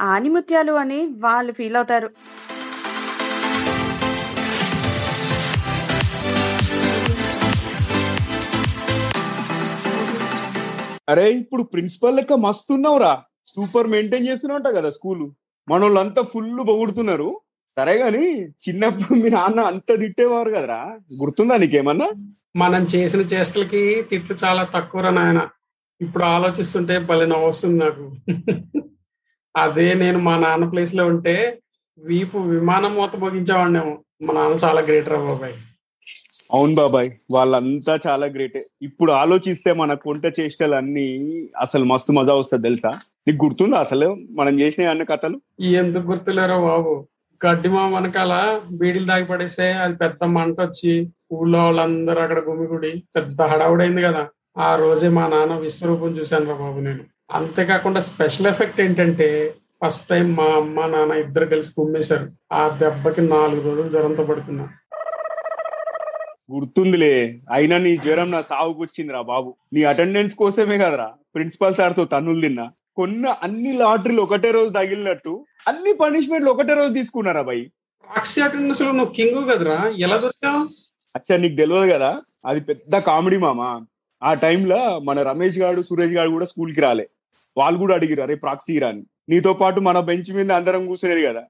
ఆణిముత్యాలు అని వాళ్ళు ఫీల్ అవుతారు. అరే ఇప్పుడు ప్రిన్సిపల్ లెక్క మస్తున్నావురా. సూపర్ మెయింటైన్ చేస్తున్నావుంట కదా స్కూల్. మనోళ్ళంతా ఫుల్ పొగుడుతున్నారు సరే గాని చిన్నప్పుడు మీ నాన్న అంత తిట్టేవారు కదరా. గుర్తుందా నీకేమన్నా? మనం చేసిన చేష్టలకి తిట్లు చాలా తక్కువరా నాయన. ఇప్పుడు ఆలోచిస్తుంటే భలే నవ్వు వస్తుంది నాకు. అదే నేను మా నాన్న ప్లేస్లో ఉంటే వీపు విమానం మూత మోగించేవాడినేమో. మా నాన్న చాలా గ్రేట్ రా బాబాయ్. అవును బాబాయ్ వాళ్ళంతా చాలా గ్రేటే ఇప్పుడు ఆలోచిస్తే మన కొంట చేష్టలు అన్ని అసలు మస్తు మజా వస్తుంది తెలుసా? నీకు గుర్తుందా అసలు మనం చేసిన అన్ని కథలు? ఎందుకు గుర్తులేరో బాబు. గడ్డి మా వెనకాల బీడీలు దాగి పడేస్తే అది పెద్ద మంట వచ్చి ఊళ్ళో వాళ్ళందరూ అక్కడ గుమిగుడి పెద్ద హడావుడైంది కదా. ఆ రోజే మా నాన్న విశ్వరూపం చూశాను రా బాబు నేను. అంతేకాకుండా స్పెషల్ ఎఫెక్ట్ ఏంటంటే ఫస్ట్ టైం మా అమ్మ నాన్న ఇద్దరు కలిసి కుమ్మేశారు. ఆ దెబ్బకి నాలుగు రోజులు జ్వరంతో పడుకున్నా. గుర్తుందిలే. అయినా నీ జ్వరం నా సాగుకు వచ్చిందిరా బాబు. నీ అటెండెన్స్ కోసమే కదరా. ప్రిన్సిపల్ సార్తో తన్నులు తిన్నా. కొన్న అన్ని లాటరీలు ఒకటే రోజు తగిలినట్టు అన్ని పనిష్మెంట్లు ఒకటే రోజు తీసుకున్నారా రాక్షి అటెండెన్స్లో నువ్వు కింగ్ కదరా. ఎలా దొరికావు? అచ్చా నీకు తెలియదు కదా. అది పెద్ద కామెడీ మామ. ఆ టైంలో మన రమేష్ గాడు సురేష్ గాడు కూడా స్కూల్కి రాలే. వాళ్ళు కూడా అడిగిరు అరే ప్రాక్సీ రాని. నీతో పాటు మన బెంచ్ మీద అందరం కూర్చునేది కదా.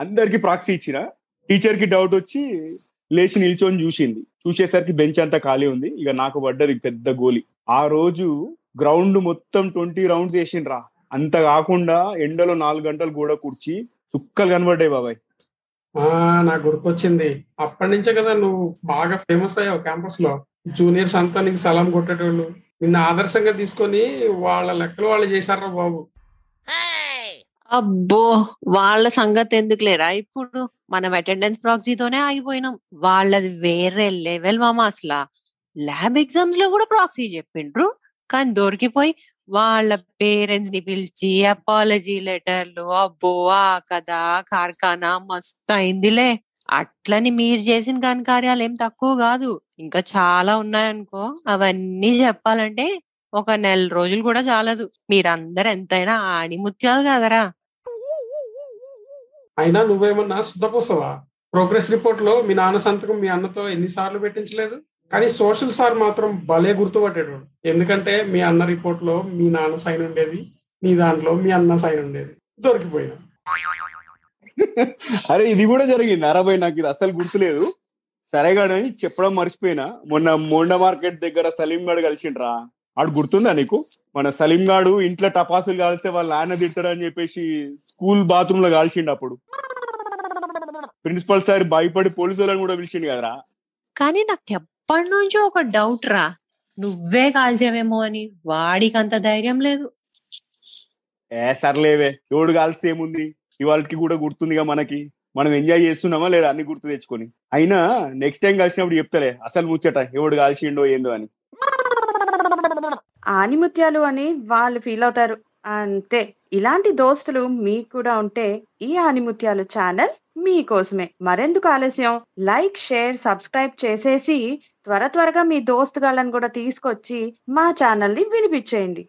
అందరికి ప్రాక్సీ ఇచ్చిన. టీచర్కి డౌట్ వచ్చి లేచి నిల్చొని చూసింది. చూసేసరికి బెంచ్ అంతా ఖాళీ ఉంది. ఇక నాకు పడ్డది పెద్ద గోలి. ఆ రోజు గ్రౌండ్ మొత్తం ట్వంటీ రౌండ్స్ వేసిండ్రా. అంత కాకుండా ఎండలో నాలుగు గంటలు కూడా కూర్చి చుక్కలు కనబడ్డాయి బాబాయ్. ఆ నాకు గుర్తొచ్చింది. అప్పటి నుంచే కదా నువ్వు బాగా ఫేమస్ అయ్యావు క్యాంపస్లో. జూనియర్స్ అంతా నీకు సలాం కొట్టేటోళ్ళు. నిన్ను ఆదర్శంగా తీసుకొని వాళ్ళ లెక్కలు వాళ్ళు చేశారా బాబు. అబ్బో వాళ్ళ సంగతి ఎందుకు లేరా ఇప్పుడు మనం అటెండెన్స్ ప్రాక్సీతోనే ఆగిపోయినాం. వాళ్ళది వేరే లెవెల్ మామ అసలు. ల్యాబ్ ఎగ్జామ్స్లో కూడా ప్రాక్సీ చెప్పిండ్రు. కానీ దొరికిపోయి వాళ్ళ పేరెంట్స్ని పిలిచి అపాలజీ లెటర్లు అబ్బో ఆ కదా కార్ఖానా మస్తు అయిందిలే అట్లని మీరు చేసిన కాని కార్యాలు ఏం తక్కువ కాదు. ఇంకా చాలా ఉన్నాయనుకో అవన్నీ చెప్పాలంటే ఒక నెల రోజులు కూడా చాలదు. మీరందరూ ఎంతైనా ఆణిముత్యాలు కదరా. అయినా నువ్వేమన్నా శుద్ధపోసవా? ప్రోగ్రెస్ రిపోర్ట్లో మీ నాన్న సంతకం మీ అన్నతో ఎన్నిసార్లు పెట్టించలేదు? కానీ సోషల్ సార్ మాత్రం భలే గుర్తుపట్టాడు ఎందుకంటే మీ అన్న రిపోర్ట్లో మీ నాన్న సైన్ ఉండేది మీ దాంట్లో మీ అన్న సైన్ ఉండేది. దొరికిపోయినా. అరే ఇది కూడా జరిగింది. అరవై నాకు ఇది అసలు గుర్తులేదు. సరే కానీ చెప్పడం మర్చిపోయినా. మొన్న మోండ మార్కెట్ దగ్గర సలీం గాడు కలిసిండ్రా. ఆడు గుర్తుందా నీకు? మన సలీం గాడు ఇంట్లో టపాసులు కాల్స్తే వాళ్ళ నాన్న తిట్టారు అని చెప్పేసి స్కూల్ బాత్రూమ్లో కాల్చిండు అప్పుడు. ప్రిన్సిపల్ సార్ భయపడి పోలీసు వాళ్ళని కూడా పిలిచిండు కదరా. కానీ నాకు ఎప్పటి నుంచో ఒక డౌట్ రా. నువ్వే కాల్చావేమో అని వాడికి అంత ధైర్యం లేదు. ఏ సర్లేవే. ఎవడు కాల్స్తే ఏముంది? ఇవాళకి కూడా గుర్తుందిగా మనకి. మనం ఎంజాయ్ చేస్తున్నామా లేదా అన్ని గుర్తు తెచ్చుకొని. అయినా నెక్స్ట్ టైం కలిసినప్పుడు చెప్తలే అసలు ముచ్చట ఎవడు కాల్చిండో ఏందో అని. ఆనిముత్యాలు అని వాళ్ళు ఫీల్ అవుతారు. అంతే. ఇలాంటి దోస్తులు మీకు కూడా ఉంటే ఈ ఆనిముత్యాలు ఛానల్ మీకోసమే. మరెందుకు ఆలస్యం? లైక్ షేర్ సబ్స్క్రైబ్ చేసేసి త్వర త్వరగా మీ దోస్తుగాళ్ళని కూడా తీసుకొచ్చి మా ఛానల్ని వినిపించేయండి.